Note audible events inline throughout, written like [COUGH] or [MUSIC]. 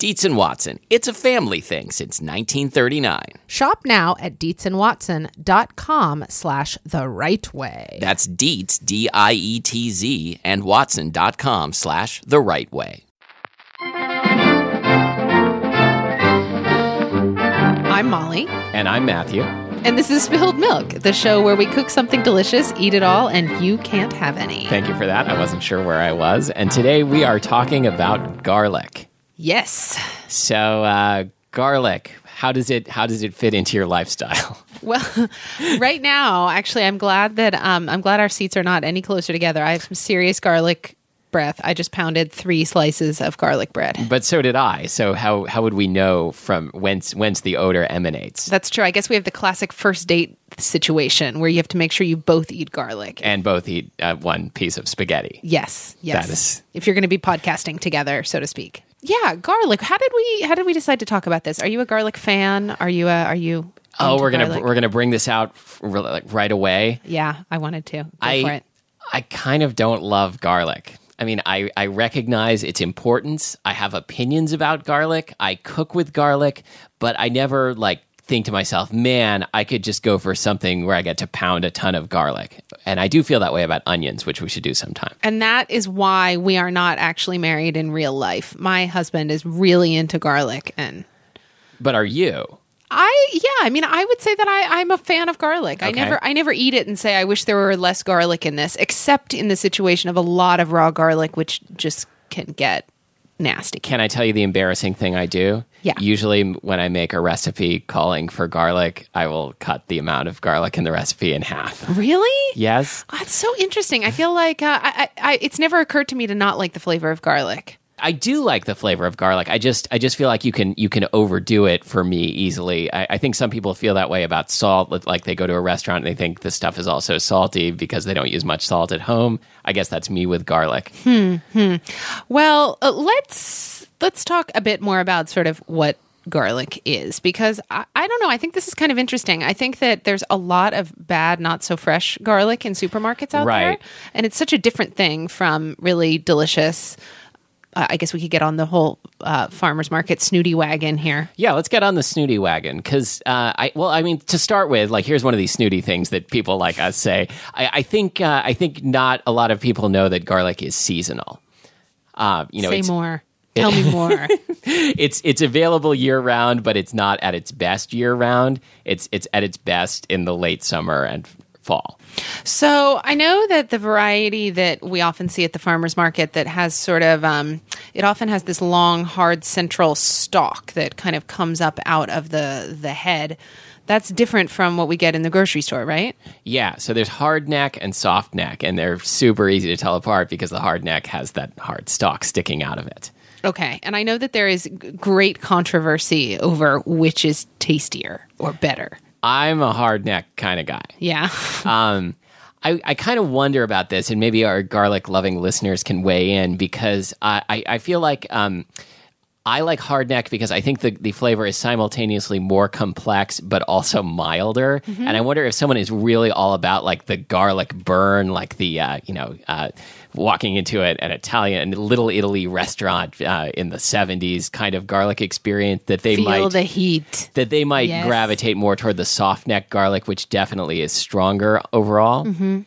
Dietz and Watson. It's a family thing since 1939. Shop now at dietzandwatson.com slash the right way. That's Dietz, D I E T Z, and Watson.com slash the right way. I'm Molly, And I'm Matthew. and this is Spilled Milk, the show where we cook something delicious, eat it all, and you can't have any. Thank you for that. I wasn't sure where I was. And today we are talking about garlic. Yes. So, uh, garlic. How does it how does it fit into your lifestyle? [LAUGHS] Well, right now, actually, I'm glad that um, I'm glad our seats are not any closer together. I have some serious garlic breath. I just pounded three slices of garlic bread. But so did I. So how how would we know from whence whence the odor emanates? That's true. I guess we have the classic first date situation where you have to make sure you both eat garlic. And both eat uh, one piece of spaghetti. Yes, yes. That is- if you're going to be podcasting together, so to speak. Yeah, garlic. How did we? How did we decide to talk about this? Are you a garlic fan? Are you? A, are you? Oh, we're gonna garlic? we're gonna bring this out like right away. Yeah, I wanted to. Go I. I kind of don't love garlic. I mean, I, I recognize its importance. I have opinions about garlic. I cook with garlic, but I never like think to myself, man, I could just go for something where I get to pound a ton of garlic. And I do feel that way about onions, which we should do sometime. And that is why we are not actually married in real life. My husband is really into garlic and But are you? I yeah, I mean I would say that I, I'm a fan of garlic. I never I never eat it and say I wish there were less garlic in this, except in the situation of a lot of raw garlic, which just can get nasty. Can I tell you the embarrassing thing I do? Yeah. Usually, when I make a recipe calling for garlic, I will cut the amount of garlic in the recipe in half. Really? Yes. Oh, that's so interesting. I feel like uh, I, I, I, it's never occurred to me to not like the flavor of garlic. I do like the flavor of garlic. I just I just feel like you can you can overdo it for me easily. I, I think some people feel that way about salt. Like they go to a restaurant and they think the stuff is also salty because they don't use much salt at home. I guess that's me with garlic. Hmm. Well, uh, let's let's talk a bit more about sort of what garlic is because I, I don't know. I think this is kind of interesting. I think that there's a lot of bad, not so fresh garlic in supermarkets out there, Right. and it's such a different thing from really delicious. Uh, I guess we could get on the whole uh, farmers market snooty wagon here. Yeah, let's get on the snooty wagon because uh, I well, I mean, to start with, like here's one of these snooty things that people like us say. I, I think uh, I think not a lot of people know that garlic is seasonal. Uh, you know, Say more. Tell me [LAUGHS] more. it's it's available year round, but it's not at its best year round. It's it's at its best in the late summer and fall. So I know that the variety that we often see at the farmers market that has sort of um, it often has this long, hard central stalk that kind of comes up out of the the head. That's different from what we get in the grocery store, right? Yeah, so there's hard neck and soft neck, and they're super easy to tell apart because the hard neck has that hard stalk sticking out of it. Okay, and I know that there is great controversy over which is tastier or better. I'm a hard neck kind of guy. Yeah. [LAUGHS] Um, I, I kind of wonder about this, and maybe our garlic loving listeners can weigh in because I, I, I feel like um, I like hardneck because I think the, the flavor is simultaneously more complex but also milder. Mm-hmm. And I wonder if someone is really all about like the garlic burn, like the uh, you know uh, walking into a, an Italian Little Italy restaurant uh, in the seventies kind of garlic experience that they Feel might the heat. that they might Yes. gravitate more toward the soft neck garlic, which definitely is stronger overall. Mm-hmm.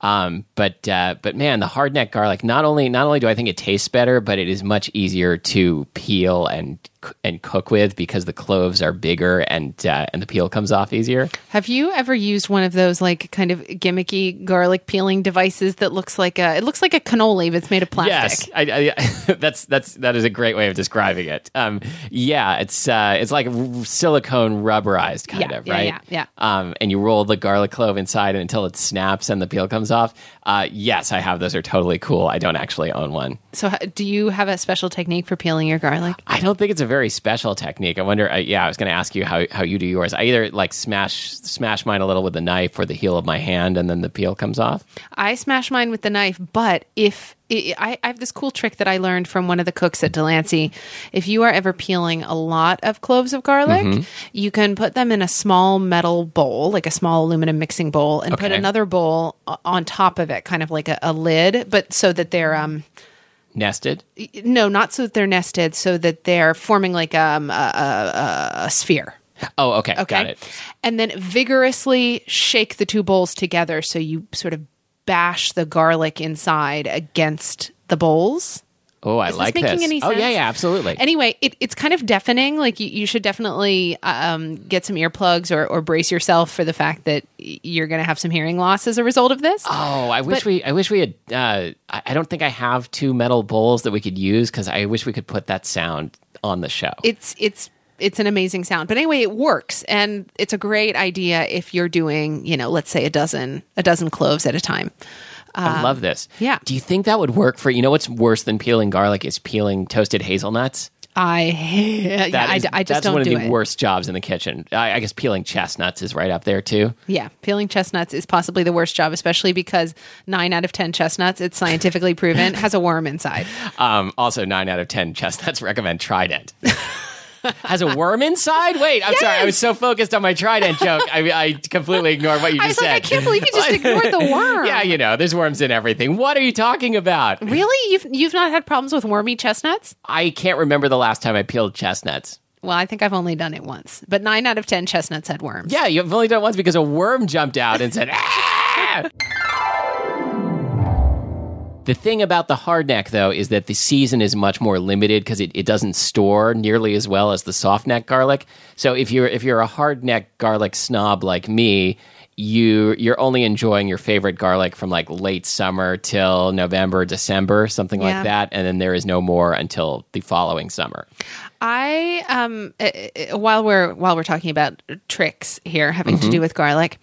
Um, but uh, but man, the hard neck garlic not only not only do I think it tastes better, but it is much easier to peel and and cook with because the cloves are bigger and uh, and the peel comes off easier. Have you ever used one of those like kind of gimmicky garlic peeling devices that looks like a it looks like a cannoli but it's made of plastic? Yes, I, I, [LAUGHS] that's that's that is a great way of describing it. Um, yeah, it's uh, it's like silicone rubberized kind Yeah, of yeah, right. yeah, yeah. Um, and you roll the garlic clove inside until it snaps and the peel comes off. Uh, yes, I have those. Are totally cool. I don't actually own one. So do you have a special technique for peeling your garlic? I don't think it's a very special technique. I wonder. Uh, yeah, I was going to ask you how, how you do yours. I either like smash smash mine a little with the knife or the heel of my hand, and then the peel comes off. I smash mine with the knife, but if I, have this cool trick that I learned from one of the cooks at Delancey. If you are ever peeling a lot of cloves of garlic, Mm-hmm. you can put them in a small metal bowl, like a small aluminum mixing bowl, and put another bowl on top of it, kind of like a, a lid, but so that they're um Nested. no, not so that they're nested, so that they're forming like um a, a, a, a sphere. Oh, okay, Okay. got it. And then vigorously shake the two bowls together so you sort of bash the garlic inside against the bowls. Oh, I Is this like making this. any Oh, yeah, yeah, absolutely. Anyway, it, it's kind of deafening. Like you, you should definitely um, get some earplugs or, or brace yourself for the fact that you're going to have some hearing loss as a result of this. Oh, I wish But- we. I wish we had. Uh, I I don't think I have two metal bowls that we could use because I wish we could put that sound on the show. it's it's it's an amazing sound. But anyway, it works, and it's a great idea if you're doing, you know, let's say a dozen a dozen cloves at a time. I love this. um, yeah. Do you think that would work for you? Know what's worse than peeling garlic is peeling toasted hazelnuts. I [LAUGHS] yeah, That I, is- I just that's don't one of do the it. worst jobs in the kitchen. I, I guess peeling chestnuts is right up there too. Yeah, peeling chestnuts is possibly the worst job, especially because nine out of ten chestnuts, it's scientifically proven, [LAUGHS] has a worm inside. Um, also, nine out of ten chestnuts [LAUGHS] recommend Trident. Has a worm inside? Wait, I'm sorry. I was so focused on my Trident joke, I, I completely ignored what you I just was like, said. I can't believe you just [LAUGHS] ignored the worm. Yeah, you know, there's worms in everything. What are you talking about? Really? You've you've not had problems with wormy chestnuts? I can't remember the last time I peeled chestnuts. Well, I think I've only done it once, but nine out of ten chestnuts had worms. Yeah, you've only done it once because a worm jumped out and said, [LAUGHS] ah! The thing about the hardneck, though, is that the season is much more limited because it, it doesn't store nearly as well as the softneck garlic. So if you're if you're a hardneck garlic snob like me, you you're only enjoying your favorite garlic from like late summer till November, December, something Yeah. like that, and then there is no more until the following summer. I um uh, uh, while we're while we're talking about tricks here having to do with garlic,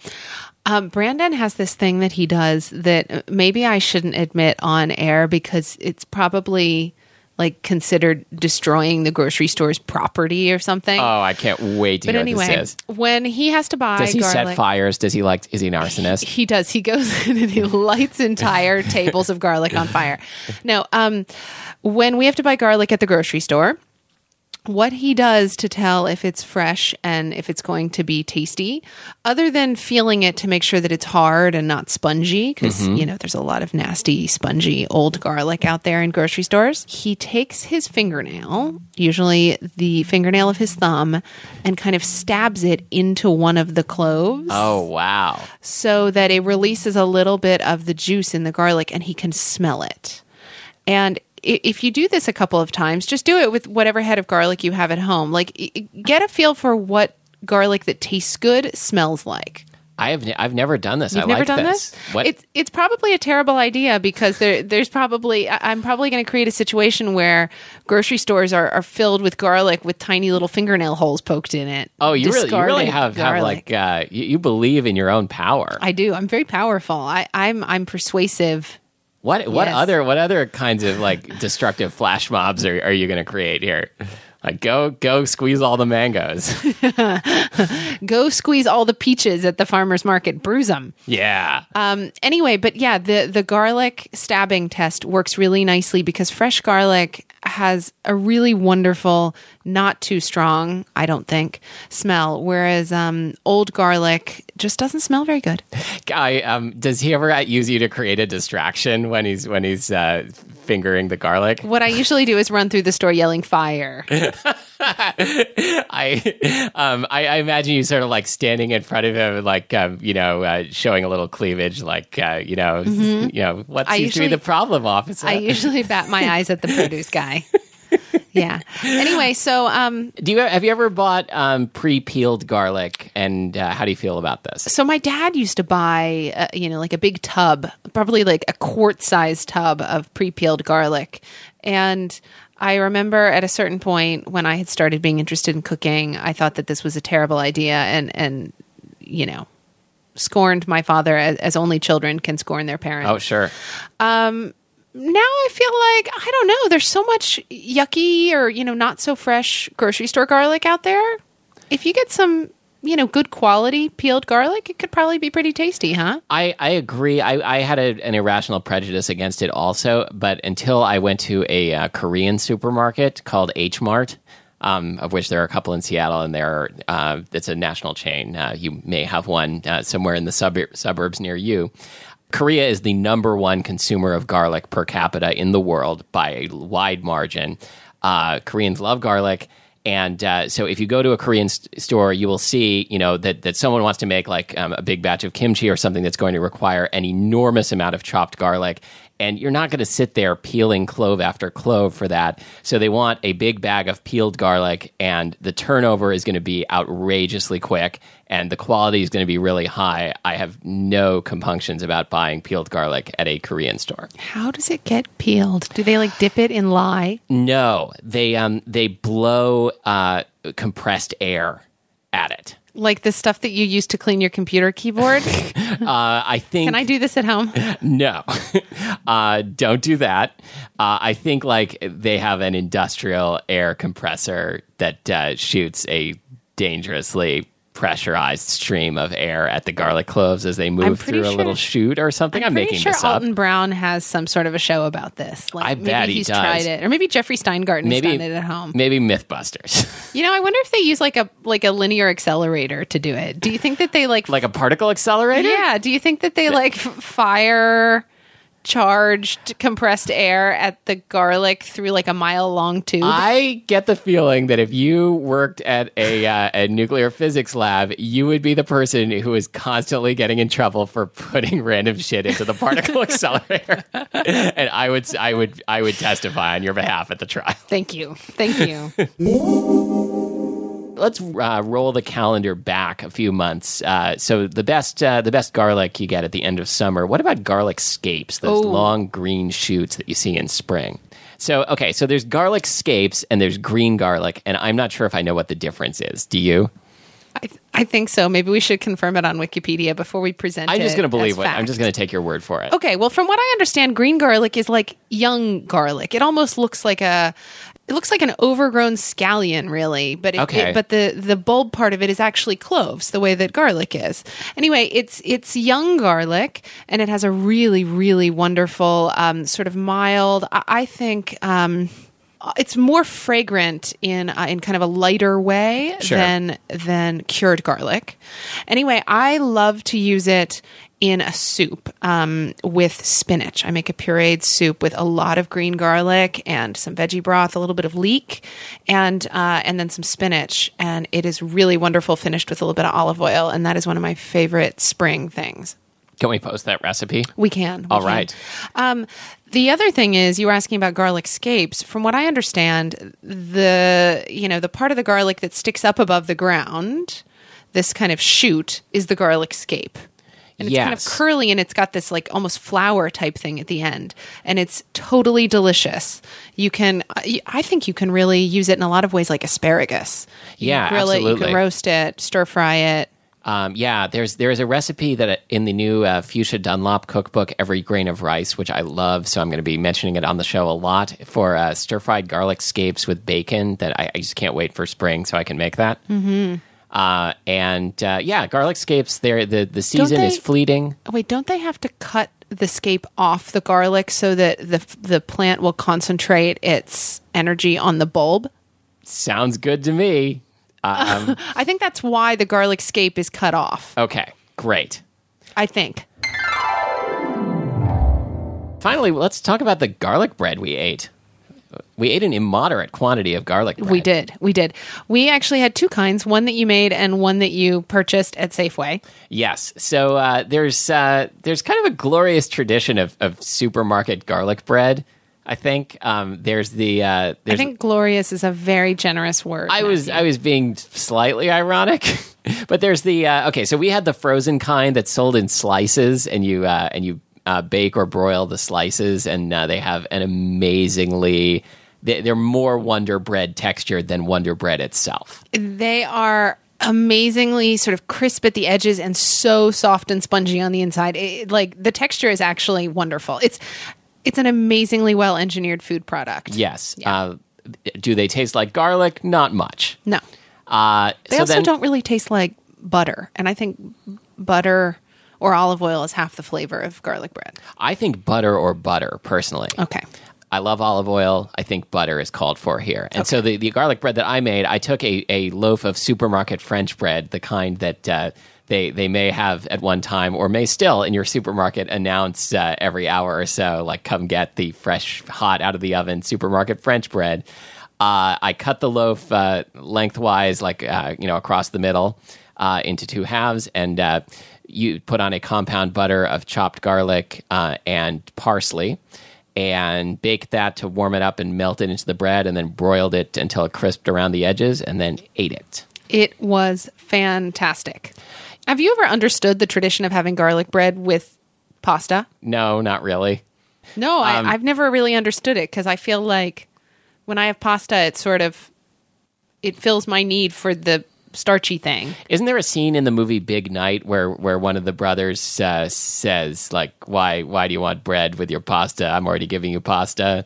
um, Brandon has this thing that he does that maybe I shouldn't admit on air because it's probably like considered destroying the grocery store's property or something. Oh, I can't wait to but hear anyway, what this is. when he has to buy Does he garlic, set fires? Does he like? Is he an arsonist? he does. He goes in [LAUGHS] and he lights entire tables of garlic on fire. No, um, when we have to buy garlic at the grocery store, what he does to tell if it's fresh and if it's going to be tasty, other than feeling it to make sure that it's hard and not spongy, because mm-hmm. you know there's a lot of nasty, spongy old garlic out there in grocery stores. He takes his fingernail, usually the fingernail of his thumb, and kind of stabs it into one of the cloves Oh wow! so that it releases a little bit of the juice in the garlic and he can smell it. And if you do this a couple of times, just do it with whatever head of garlic you have at home. Like get a feel for what garlic that tastes good smells like. I have I've never done this. You've I never like done this. this? What? It's it's probably a terrible idea because there there's probably I'm probably going to create a situation where grocery stores are, are filled with garlic with tiny little fingernail holes poked in it. oh, you really you really have have like uh, you, you believe in your own power. I do. I'm very powerful. I, I'm I'm persuasive. What what Yes. other what other kinds of like [LAUGHS] destructive flash mobs are, are you going to create here? Like go go squeeze all the mangoes. [LAUGHS] Go squeeze all the peaches at the farmer's market, bruise them. yeah. Um, anyway, but yeah, the the garlic stabbing test works really nicely because fresh garlic has a really wonderful, not too strong, I don't think, smell. Whereas um, old garlic just doesn't smell very good. Guy, um, does he ever use you to create a distraction when he's when he's uh, fingering the garlic? What I usually do is run through the store yelling fire. [LAUGHS] I, um, I, I imagine you sort of like standing in front of him, like um, you know, uh, showing a little cleavage, like uh, you know, you know, what seems to be usually- the problem, officer? I usually bat my [LAUGHS] eyes at the produce guy. [LAUGHS] yeah. Anyway, so um, Do you have you ever bought um, pre-peeled garlic, and uh, how do you feel about this? so my dad used to buy, uh, you know, like a big tub, probably like a quart-sized tub of pre-peeled garlic, and I remember at a certain point when I had started being interested in cooking, I thought that this was a terrible idea, and and you know, scorned my father as, as only children can scorn their parents. Oh, sure. Now I feel like I don't know. There's so much yucky or you know not so fresh grocery store garlic out there. If you get some you know good quality peeled garlic, it could probably be pretty tasty, huh? I, I agree. I, I had a, an irrational prejudice against it also, but until I went to a uh, Korean supermarket called H Mart, um, of which there are a couple in Seattle, and there uh, it's a national chain. Uh, you may have one uh, somewhere in the suburb, suburbs near you. Korea is the number one consumer of garlic per capita in the world by a wide margin. Uh, Koreans love garlic. And uh, so, if you go to a Korean st- store, you will see, you know, that, that someone wants to make like um, a big batch of kimchi or something that's going to require an enormous amount of chopped garlic. And you're not going to sit there peeling clove after clove for that. So they want a big bag of peeled garlic, and the turnover is going to be outrageously quick, and the quality is going to be really high. I have no compunctions about buying peeled garlic at a Korean store. How does it get peeled? Do they like dip it in lye? No, they um they blow uh, compressed air at it. Like the stuff that you use to clean your computer keyboard? [LAUGHS] Uh, I think Can I do this at home? [LAUGHS] no, [LAUGHS] uh, don't do that. Uh, I think like they have an industrial air compressor that uh, shoots a dangerously pressurized stream of air at the garlic cloves as they move through a sure- little chute or something. I'm, Pretty making sure this up. Alton Brown has some sort of a show about this. Like I maybe bet he he's does. tried it, or maybe Jeffrey Steingarten Maybe has done it at home. Maybe MythBusters, [LAUGHS] You know, I wonder if they use like a like a linear accelerator to do it. Do you think that they like like a particle accelerator. Yeah, do you think that they like fire charged compressed air at the garlic through like a mile long tube? I get the feeling that if you worked at a, uh, a nuclear physics lab, you would be the person who is constantly getting in trouble for putting random shit into the particle [LAUGHS] accelerator. and I would, I would, I would testify on your behalf at the trial. Thank you. Thank you. [LAUGHS] Let's uh, roll the calendar back a few months. Uh, so the best, uh, the best garlic you get at the end of summer. What about garlic scapes? Those Oh. long green shoots that you see in spring. So okay, so there's garlic scapes and there's green garlic, and I'm not sure if I know what the difference is. Do you? I, I think so. Maybe we should confirm it on Wikipedia before we present I'm just going to believe what I'm just going to take your word for it. Okay, well, from what I understand, green garlic is like young garlic. It almost looks like a, it looks like an overgrown scallion, really. But it, Okay. it- but the the bulb part of it is actually cloves, the way that garlic is. Anyway, it's it's young garlic, and it has a really really wonderful um, sort of mild. I, I think. Um, it's more fragrant in uh, in kind of a lighter way Sure. than than cured garlic. Anyway, I love to use it in a soup um, with spinach. I make a pureed soup with a lot of green garlic and some veggie broth, a little bit of leek, and uh, and then some spinach, and it is really wonderful. Finished with a little bit of olive oil, and that is one of my favorite spring things. Can we post that recipe? We can. we All can. right. Um, the other thing is, you were asking about garlic scapes. From what I understand, the you know the part of the garlic that sticks up above the ground, this kind of shoot, is the garlic scape. And it's kind of curly and it's got this like almost flower type thing at the end. And it's totally delicious. You can, I think you can really use it in a lot of ways like asparagus. You Yeah, can grill it, you can roast it, stir fry it. Um, yeah, there's there is a recipe that in the new uh, Fuchsia Dunlop cookbook, Every Grain of Rice, which I love. So I'm going to be mentioning it on the show a lot for uh, stir fried garlic scapes with bacon. That I, I just can't wait for spring so I can make that. Mm-hmm. Uh, and uh, yeah, garlic scapes. There, the the season they- is fleeting. Oh, wait, don't they have to cut the scape off the garlic so that the the plant will concentrate its energy on the bulb. Sounds good to me. Um, [LAUGHS] I think that's why the garlic scape is cut off. okay, great. I think. Finally, let's talk about the garlic bread we ate. We ate an immoderate quantity of garlic bread. We did. We did. We actually had two kinds, one that you made and one that you purchased at Safeway. Yes. So uh, there's uh, there's kind of a glorious tradition of, of supermarket garlic bread. I think um, there's the uh, I think glorious is a very generous word. I was I was being slightly ironic, [LAUGHS] but there's the uh, okay. So we had the frozen kind that's sold in slices, and you uh, and you uh, bake or broil the slices, and uh, they have an amazingly they, they're more Wonder Bread textured than Wonder Bread itself. They are amazingly sort of crisp at the edges and so soft and spongy on the inside. It, like the texture is actually wonderful. It's it's an amazingly well engineered food product. Yes. Uh, do they taste like garlic? Not much. No. Uh, They so also then, don't really taste like butter, and I think butter or olive oil is half the flavor of garlic bread. I think butter or butter personally. Okay. I love olive oil. I think butter is called for here. And so the, the garlic bread that I made, I took a, a loaf of supermarket French bread, the kind that uh, they, they may have at one time or may still in your supermarket announce uh, every hour or so, like, come get the fresh, hot out of the oven supermarket French bread. Uh, I cut the loaf uh, lengthwise, like, uh, you know, across the middle uh, into two halves and uh, you put on a compound butter of chopped garlic uh, and parsley and baked that to warm it up and melt it into the bread and then broiled it until it crisped around the edges and then ate it. It was fantastic. Have you ever understood the tradition of having garlic bread with pasta? No, not really. No, Um, I, I've never really understood it because I feel like when I have pasta, it sort of it fills my need for the starchy thing. Isn't there a scene in the movie Big Night where, where one of the brothers uh, says like, "Why why do you want bread with your pasta? I'm already giving you pasta."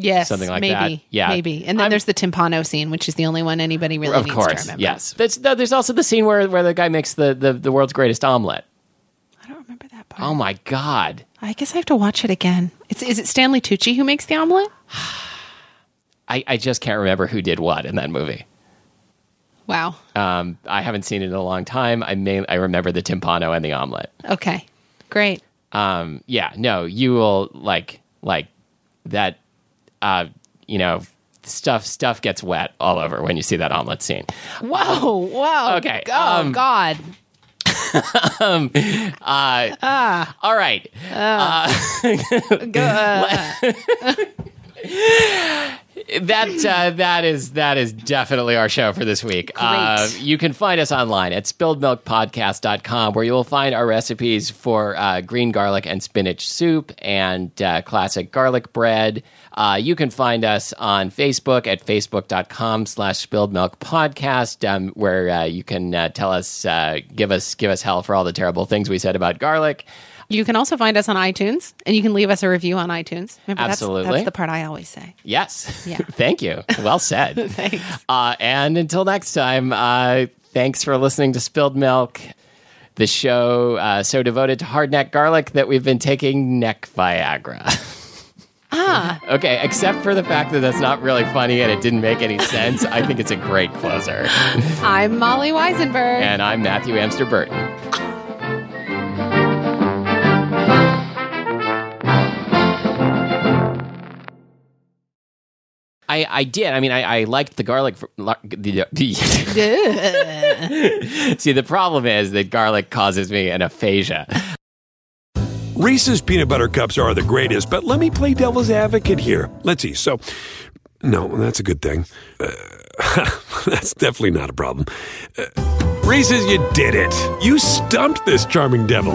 Yes, Something like maybe, that. Yeah. maybe. And then I'm- there's the timpano scene, which is the only one anybody really of needs to course, remember. yes. There's, there's also the scene where, where the guy makes the, the, the world's greatest omelet. I don't remember that part. Oh my god! I guess I have to watch it again. It's, is it Stanley Tucci who makes the omelet? [SIGHS] I, I just can't remember who did what in that movie. Wow. Um, I haven't seen it in a long time. I may I remember the timpano and the omelet. Okay, great. Um, yeah, no, you will like like that. Uh, you know, stuff stuff gets wet all over when you see that omelet scene. Whoa, whoa. Okay, Oh, um, God. [LAUGHS] Uh, All right. Go, uh, [LAUGHS] [LAUGHS] that uh, that is that is definitely our show for this week. Uh, you can find us online at spilledmilkpodcast.com where you will find our recipes for uh, green garlic and spinach soup and uh, classic garlic bread. Uh, you can find us on Facebook at facebook.com slash spilled milk podcast um, where uh, you can uh, tell us, uh, give us, give us hell for all the terrible things we said about garlic. You can also find us on iTunes, and you can leave us a review on iTunes. Remember, that's- Absolutely. That's, the part I always say. Yes. Yeah. [LAUGHS] Thank you. Well said. [LAUGHS] Thanks. Uh, and until next time, uh, thanks for listening to Spilled Milk, the show uh, so devoted to hard neck garlic that we've been taking neck Viagra. [LAUGHS] Ah, okay, except for the fact that that's not really funny and it didn't make any sense, I think it's a great closer. I'm Molly Wizenberg. And I'm Matthew Amster Burton. I, I did. I mean, I, I liked the garlic. fr- la- the- Ugh. [LAUGHS] See, the problem is that garlic causes me an aphasia. Reese's peanut butter cups are the greatest, but let me play devil's advocate here. Let's see. So, no, that's a good thing. Uh, [LAUGHS] that's definitely not a problem. Uh, Reese's, you did it. You stumped this charming devil.